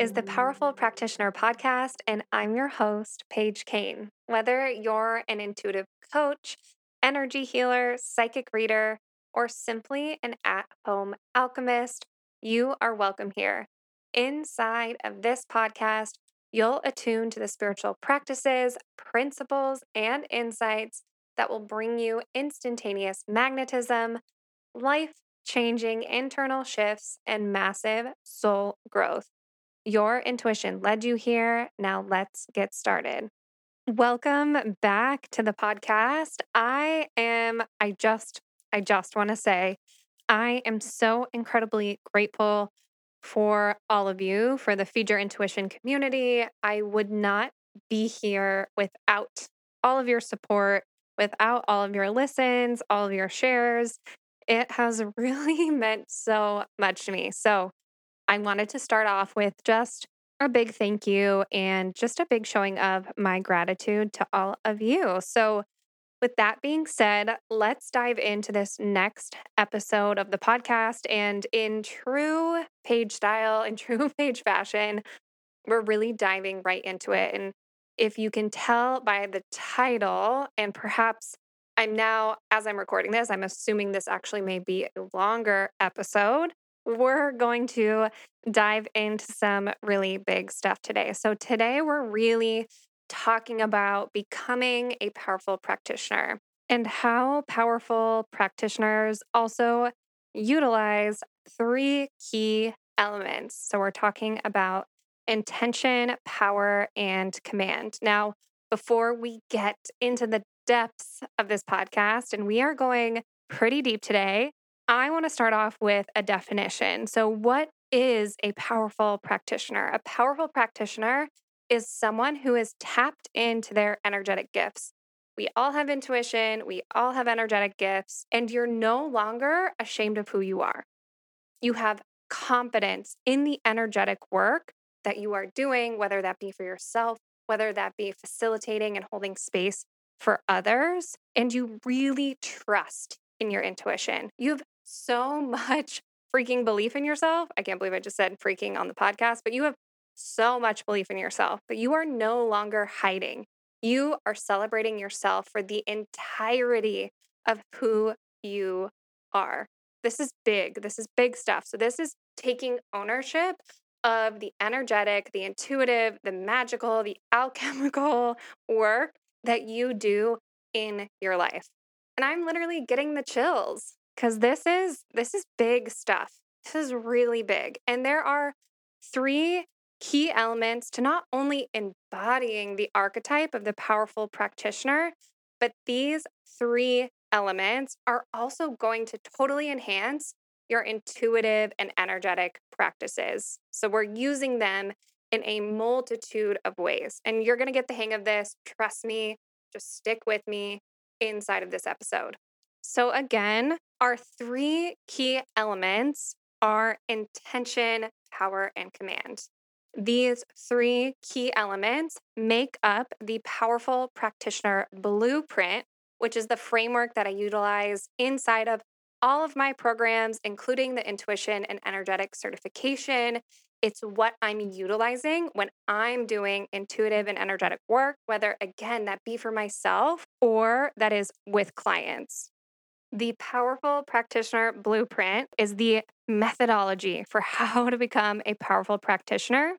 Is the Powerful Practitioner Podcast, and I'm your host, Paige Kane. Whether you're an intuitive coach, energy healer, psychic reader, or simply an at home alchemist, you are welcome here. Inside of this podcast, you'll attune to the spiritual practices, principles, and insights that will bring you instantaneous magnetism, life changing internal shifts, and massive soul growth. Your intuition led you here. Now let's get started. Welcome back to the podcast. I am, I just, I just want to say, I am so incredibly grateful for all of you, for the Feed Your Intuition community. I would not be here without all of your support, without all of your listens, all of your shares. It has really meant so much to me. So I wanted to start off with just a big thank you and just a big showing of my gratitude to all of you. So, with that being said, let's dive into this next episode of the podcast. And in true Paige style, in true Paige fashion, we're really diving right into it. And if you can tell by the title, and perhaps I'm now, as I'm recording this, I'm assuming this actually may be a longer episode. We're going to dive into some really big stuff today. So, today we're really talking about becoming a powerful practitioner and how powerful practitioners also utilize three key elements. So, we're talking about intention, power, and command. Now, before we get into the depths of this podcast, and we are going pretty deep today, I want to start off with a definition. So, what is a powerful practitioner? A powerful practitioner is someone who is tapped into their energetic gifts. We all have intuition, we all have energetic gifts, and you're no longer ashamed of who you are. You have confidence in the energetic work that you are doing, whether that be for yourself, whether that be facilitating and holding space for others, and you really trust in your intuition. You have so much freaking belief in yourself. I can't believe I just said freaking on the podcast, but you have so much belief in yourself, but you are no longer hiding. You are celebrating yourself for the entirety of who you are. This is big. This is big stuff. So, this is taking ownership of the energetic, the intuitive, the magical, the alchemical work that you do in your life. And I'm literally getting the chills cuz this is this is big stuff. This is really big. And there are three key elements to not only embodying the archetype of the powerful practitioner, but these three elements are also going to totally enhance your intuitive and energetic practices. So we're using them in a multitude of ways. And you're going to get the hang of this. Trust me, just stick with me inside of this episode. So, again, our three key elements are intention, power, and command. These three key elements make up the powerful practitioner blueprint, which is the framework that I utilize inside of all of my programs, including the intuition and energetic certification. It's what I'm utilizing when I'm doing intuitive and energetic work, whether again that be for myself or that is with clients. The Powerful Practitioner Blueprint is the methodology for how to become a powerful practitioner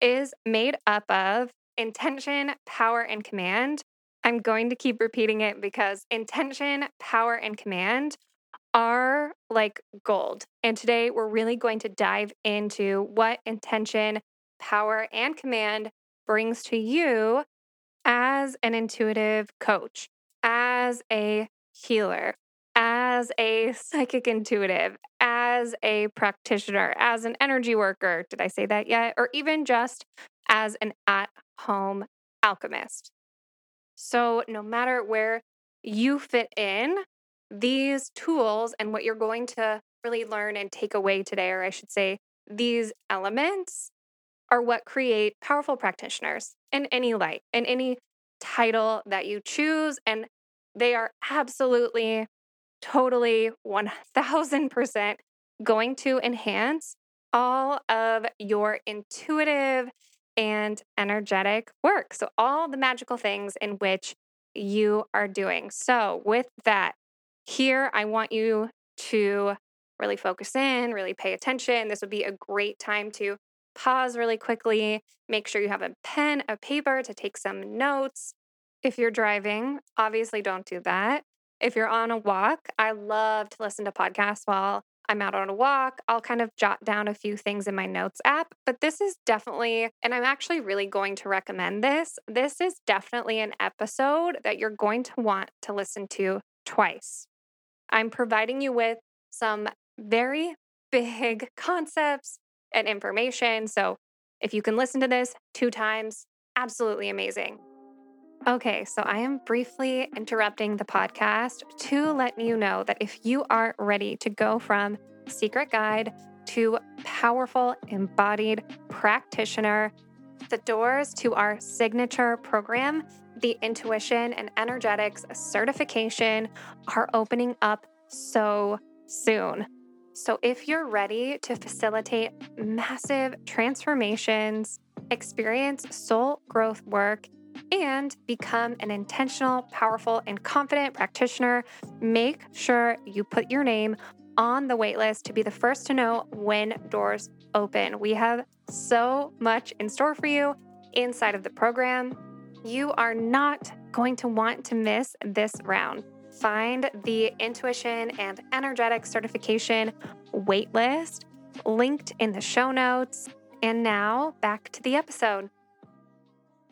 is made up of intention, power and command. I'm going to keep repeating it because intention, power and command are like gold. And today we're really going to dive into what intention, power, and command brings to you as an intuitive coach, as a healer, as a psychic intuitive, as a practitioner, as an energy worker. Did I say that yet? Or even just as an at home alchemist. So, no matter where you fit in, these tools and what you're going to really learn and take away today, or I should say, these elements are what create powerful practitioners in any light, in any title that you choose. And they are absolutely, totally, 1000% going to enhance all of your intuitive and energetic work. So, all the magical things in which you are doing. So, with that, here I want you to really focus in, really pay attention. This would be a great time to pause really quickly. Make sure you have a pen, a paper to take some notes. If you're driving, obviously don't do that. If you're on a walk, I love to listen to podcasts while I'm out on a walk. I'll kind of jot down a few things in my notes app, but this is definitely, and I'm actually really going to recommend this. This is definitely an episode that you're going to want to listen to twice. I'm providing you with some very big concepts and information. So if you can listen to this two times, absolutely amazing. Okay, so I am briefly interrupting the podcast to let you know that if you are ready to go from secret guide to powerful embodied practitioner, the doors to our signature program, the Intuition and Energetics certification, are opening up so soon. So, if you're ready to facilitate massive transformations, experience soul growth work, and become an intentional, powerful, and confident practitioner, make sure you put your name on the waitlist to be the first to know when doors open. We have so much in store for you inside of the program. You are not going to want to miss this round find the intuition and energetic certification waitlist linked in the show notes. And now back to the episode.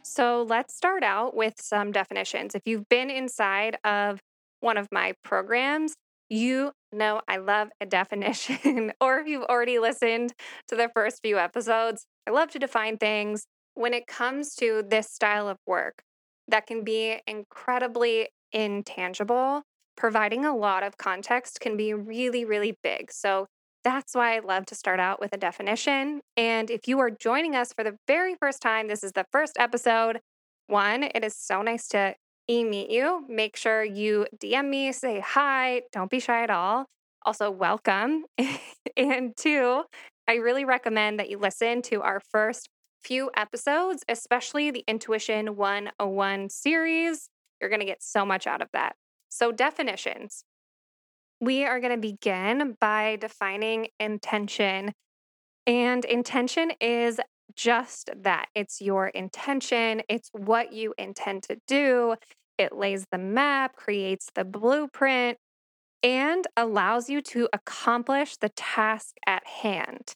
So let's start out with some definitions. If you've been inside of one of my programs, you know I love a definition. or if you've already listened to the first few episodes, I love to define things. When it comes to this style of work, that can be incredibly intangible, providing a lot of context can be really, really big. So that's why I love to start out with a definition. And if you are joining us for the very first time, this is the first episode. One, it is so nice to e meet you. Make sure you DM me, say hi, don't be shy at all. Also, welcome. and two, I really recommend that you listen to our first few episodes, especially the Intuition 101 series. You're going to get so much out of that. So, definitions. We are going to begin by defining intention. And intention is just that it's your intention, it's what you intend to do. It lays the map, creates the blueprint, and allows you to accomplish the task at hand.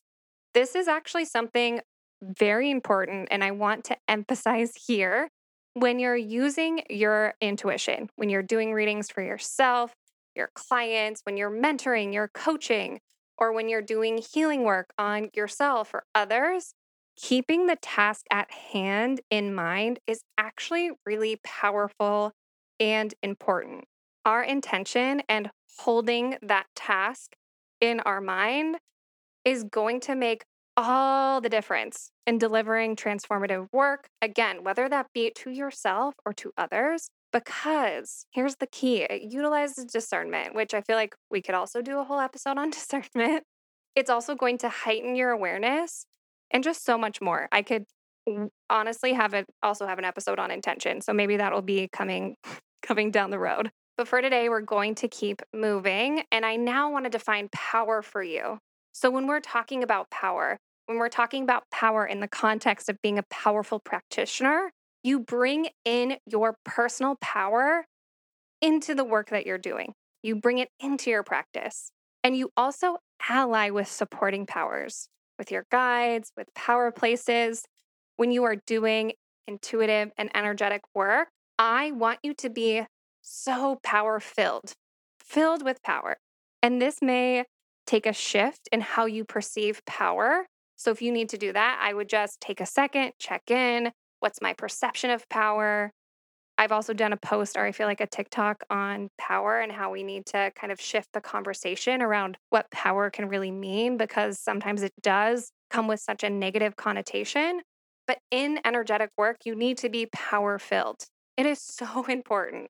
This is actually something very important, and I want to emphasize here when you're using your intuition, when you're doing readings for yourself, your clients, when you're mentoring, you're coaching, or when you're doing healing work on yourself or others, keeping the task at hand in mind is actually really powerful and important. Our intention and holding that task in our mind is going to make all the difference in delivering transformative work. Again, whether that be to yourself or to others, because here's the key it utilizes discernment, which I feel like we could also do a whole episode on discernment. It's also going to heighten your awareness and just so much more. I could honestly have it also have an episode on intention. So maybe that'll be coming coming down the road. But for today, we're going to keep moving. And I now want to define power for you. So when we're talking about power, when we're talking about power in the context of being a powerful practitioner, you bring in your personal power into the work that you're doing. You bring it into your practice. And you also ally with supporting powers, with your guides, with power places. When you are doing intuitive and energetic work, I want you to be so power filled, filled with power. And this may take a shift in how you perceive power so if you need to do that, I would just take a second, check in. What's my perception of power? I've also done a post or I feel like a TikTok on power and how we need to kind of shift the conversation around what power can really mean because sometimes it does come with such a negative connotation. But in energetic work, you need to be power filled. It is so important.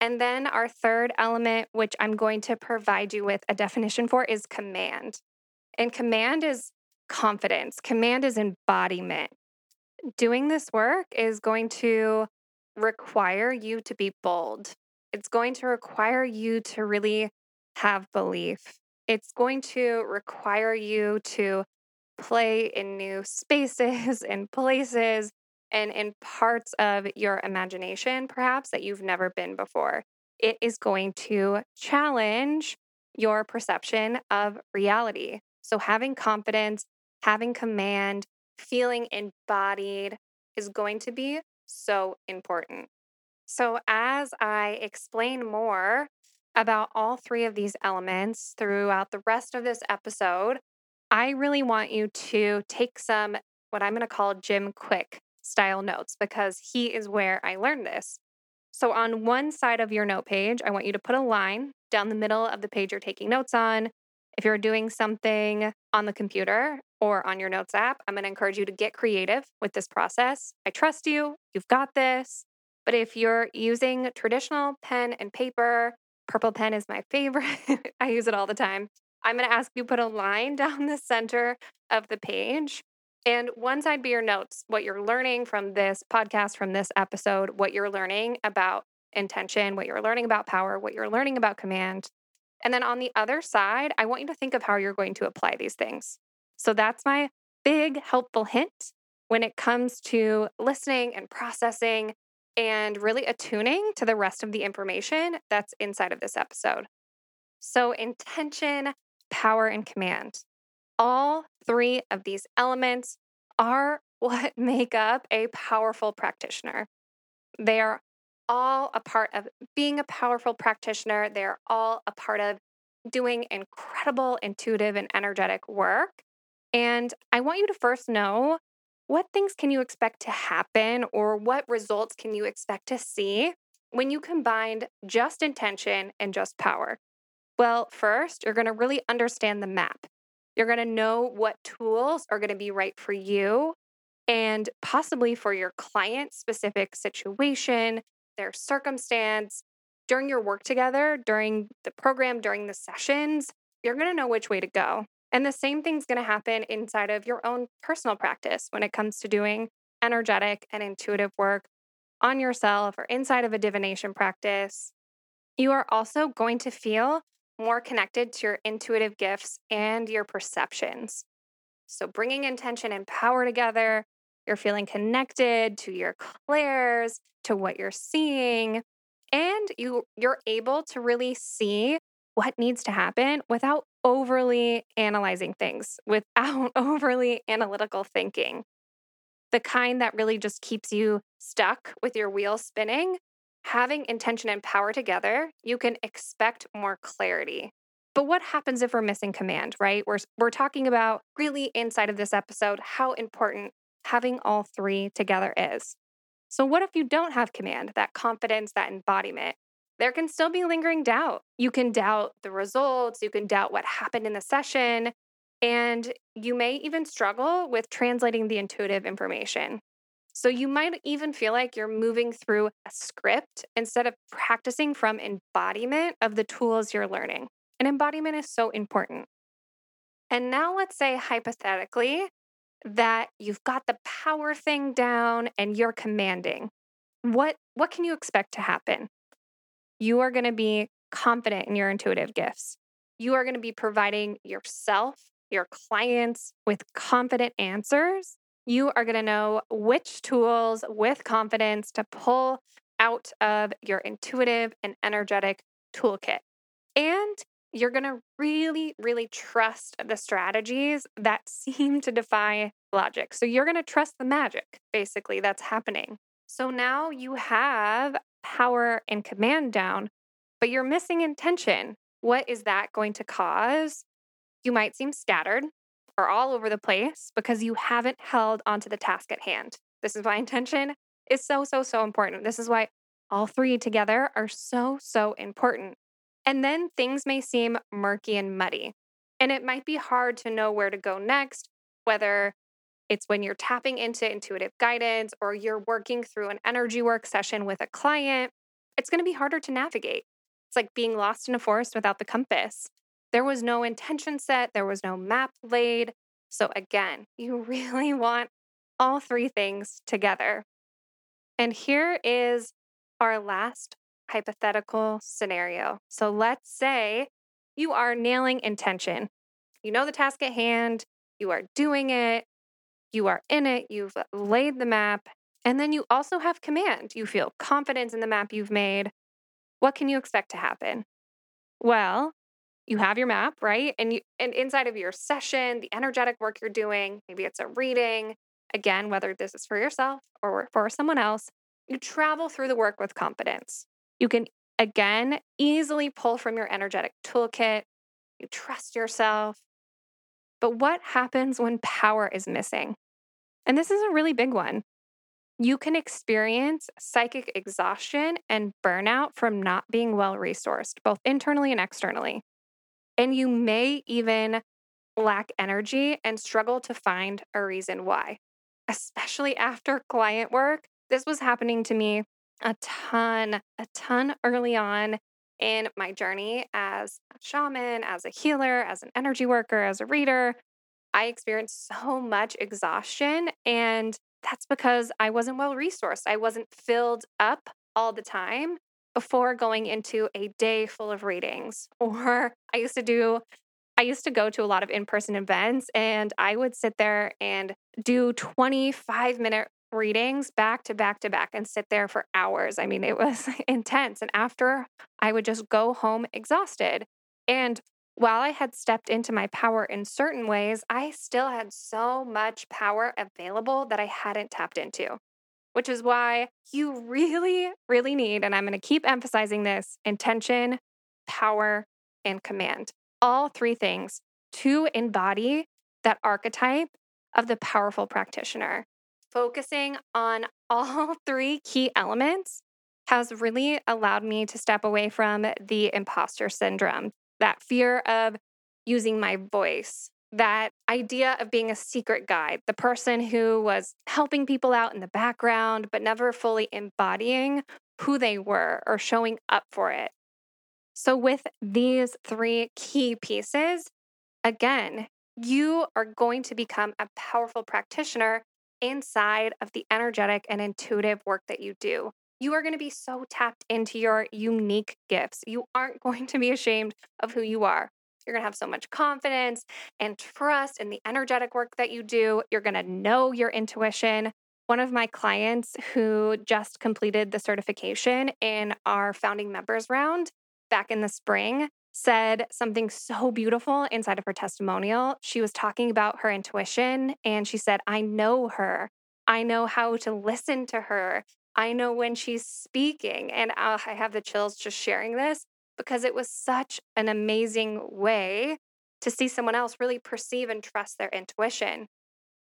And then our third element, which I'm going to provide you with a definition for, is command. And command is confidence, command is embodiment. Doing this work is going to require you to be bold. It's going to require you to really have belief. It's going to require you to play in new spaces and places and in parts of your imagination, perhaps that you've never been before. It is going to challenge your perception of reality. So, having confidence, having command, feeling embodied is going to be so important. So, as I explain more about all three of these elements throughout the rest of this episode, I really want you to take some what I'm going to call Jim Kwik style notes because he is where I learned this. So, on one side of your note page, I want you to put a line down the middle of the page you're taking notes on. If you're doing something on the computer or on your notes app, I'm going to encourage you to get creative with this process. I trust you, you've got this. But if you're using traditional pen and paper, purple pen is my favorite. I use it all the time. I'm going to ask you put a line down the center of the page and one side be your notes, what you're learning from this podcast, from this episode, what you're learning about intention, what you're learning about power, what you're learning about command. And then on the other side, I want you to think of how you're going to apply these things. So that's my big helpful hint when it comes to listening and processing and really attuning to the rest of the information that's inside of this episode. So, intention, power, and command. All three of these elements are what make up a powerful practitioner. They are all a part of being a powerful practitioner. They're all a part of doing incredible intuitive and energetic work. And I want you to first know what things can you expect to happen or what results can you expect to see when you combine just intention and just power? Well, first, you're going to really understand the map. You're going to know what tools are going to be right for you and possibly for your client specific situation, their circumstance. During your work together, during the program, during the sessions, you're going to know which way to go. And the same thing's going to happen inside of your own personal practice when it comes to doing energetic and intuitive work on yourself or inside of a divination practice. You are also going to feel more connected to your intuitive gifts and your perceptions. So, bringing intention and power together, you're feeling connected to your clairs, to what you're seeing, and you you're able to really see what needs to happen without overly analyzing things, without overly analytical thinking. The kind that really just keeps you stuck with your wheel spinning having intention and power together, you can expect more clarity. But what happens if we're missing command, right? We're, we're talking about really inside of this episode how important having all three together is. So, what if you don't have command, that confidence, that embodiment? There can still be lingering doubt. You can doubt the results, you can doubt what happened in the session, and you may even struggle with translating the intuitive information. So you might even feel like you're moving through a script instead of practicing from embodiment of the tools you're learning. And embodiment is so important. And now let's say hypothetically that you've got the power thing down and you're commanding. What what can you expect to happen? You are going to be confident in your intuitive gifts. You are going to be providing yourself, your clients with confident answers you are going to know which tools with confidence to pull out of your intuitive and energetic toolkit. And you're going to really, really trust the strategies that seem to defy logic. So you're going to trust the magic, basically, that's happening. So now you have power and command down, but you're missing intention. What is that going to cause? You might seem scattered or all over the place because you haven't held onto the task at hand. This is why intention is so, so, so important. This is why all three together are so, so important. And then things may seem murky and muddy. And it might be hard to know where to go next, whether it's when you're tapping into intuitive guidance or you're working through an energy work session with a client. It's going to be harder to navigate. It's like being lost in a forest without the compass. There was no intention set, there was no map laid. So, again, you really want all three things together. And here is our last hypothetical scenario. So, let's say you are nailing intention. You know the task at hand, you are doing it, you are in it, you've uh, laid the map, and then you also have command. You feel confidence in the map you've made. What can you expect to happen? Well, you have your map, right? And you and inside of your session, the energetic work you're doing, maybe it's a reading, again, whether this is for yourself or for someone else, you travel through the work with confidence. You can again easily pull from your energetic toolkit. You trust yourself. But what happens when power is missing? And this is a really big one. You can experience psychic exhaustion and burnout from not being well resourced, both internally and externally. And you may even lack energy and struggle to find a reason why, especially after client work. This was happening to me a ton, a ton early on in my journey as a shaman, as a healer, as an energy worker, as a reader. I experienced so much exhaustion, and that's because I wasn't well resourced. I wasn't filled up all the time before going into a day full of readings. Or I used to do, I used to go to a lot of in person events and I would sit there and do 25 minute readings back to back to back and sit there for hours. I mean, it was intense. And after, I would just go home exhausted. And while I had stepped into my power in certain ways, I still had so much power available that I hadn't tapped into which is why you really, really need, and I'm going to keep emphasizing this intention, power, and command. All three things to embody that archetype of the powerful practitioner. Focusing on all three key elements has really allowed me to step away from the imposter syndrome, that fear of using my voice, that idea of being a secret guide, the person who was helping people out in the background, but never fully embodying who they were or showing up for it. So, with these three key pieces, again, you are going to become a powerful practitioner inside of the energetic and intuitive work that you do. You are going to be so tapped into your unique gifts. You aren't going to be ashamed of who you are. You're going to have so much confidence and trust in the energetic work that you do. You're going to know your intuition. One of my clients who just completed the certification in our founding members round back in the spring said something so beautiful inside of her testimonial. She was talking about her intuition and she said, I know her. I know how to listen to her. I know when she's speaking. And uh, I have the chills just sharing this because it was such an amazing way to see someone else really perceive and trust their intuition.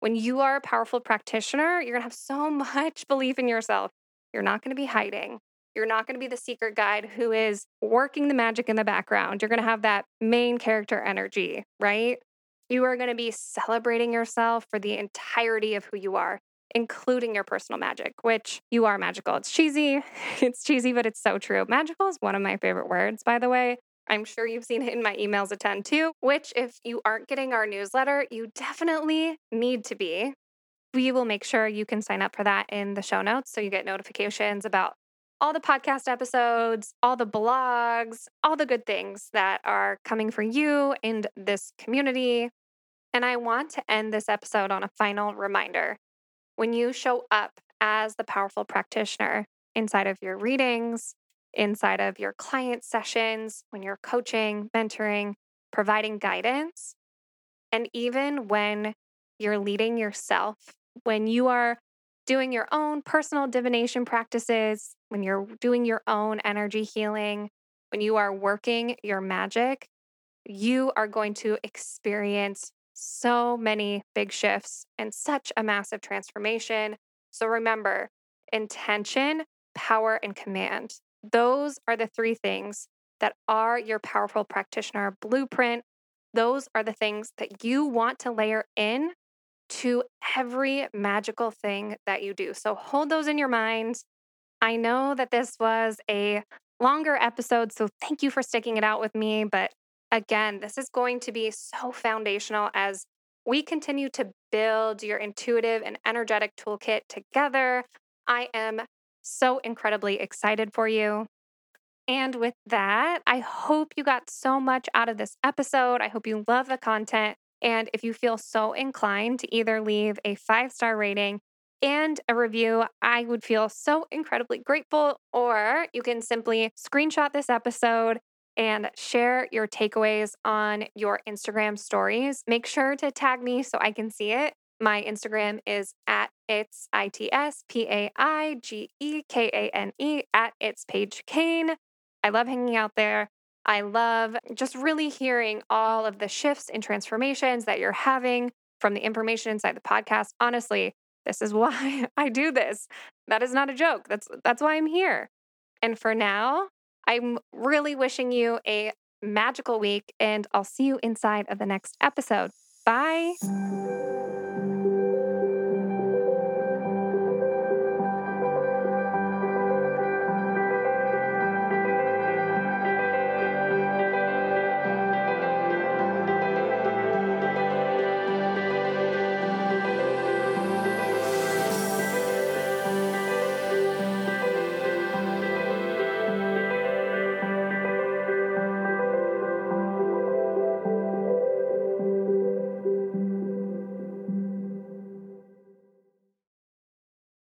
When you are a powerful practitioner, you're going to have so much belief in yourself. You're not going to be hiding. You're not going to be the secret guide who is working the magic in the background. You're going to have that main character energy, right? You are going to be celebrating yourself for the entirety of who you are including your personal magic, which you are magical. It's cheesy. It's cheesy, but it's so true. Magical is one of my favorite words, by the way. I'm sure you've seen it in my emails a ton too, which, if you aren't getting our newsletter, you definitely need to be. We will make sure you can sign up for that in the show notes so you get notifications about all the podcast episodes, all the blogs, all the good things that are coming for you and this community. And I want to end this episode on a final reminder when you show up as the powerful practitioner inside of your readings, inside of your client sessions, when you're coaching, mentoring, providing guidance, and even when you're leading yourself, when you are doing your own personal divination practices, when you're doing your own energy healing, when you are working your magic, you are going to experience so many big shifts and such a massive transformation. So remember intention, power, and command. Those are the three things that are your powerful practitioner blueprint. Those are the things that you want to layer in to every magical thing that you do. So hold those in your mind. I know that this was a longer episode, so thank you for sticking it out with me, but again, this is going to be so foundational as we continue to build your intuitive and energetic toolkit together. I am so incredibly excited for you. And with that, I hope you got so much out of this episode. I hope you love the content. And if you feel so inclined to either leave a five star rating and a review, I would feel so incredibly grateful. Or you can simply screenshot this episode and share your takeaways on your Instagram stories. Make sure to tag me so I can see it. My Instagram is at it's I T S P A I G E K A N E at it's Paige Kane. I love hanging out there. I love just really hearing all of the shifts and transformations that you're having from the information inside the podcast. Honestly, this is why I do this. That is not a joke. That's that's why I'm here. And for now, I'm really wishing you a magical week and I'll see you inside of the next episode. Bye.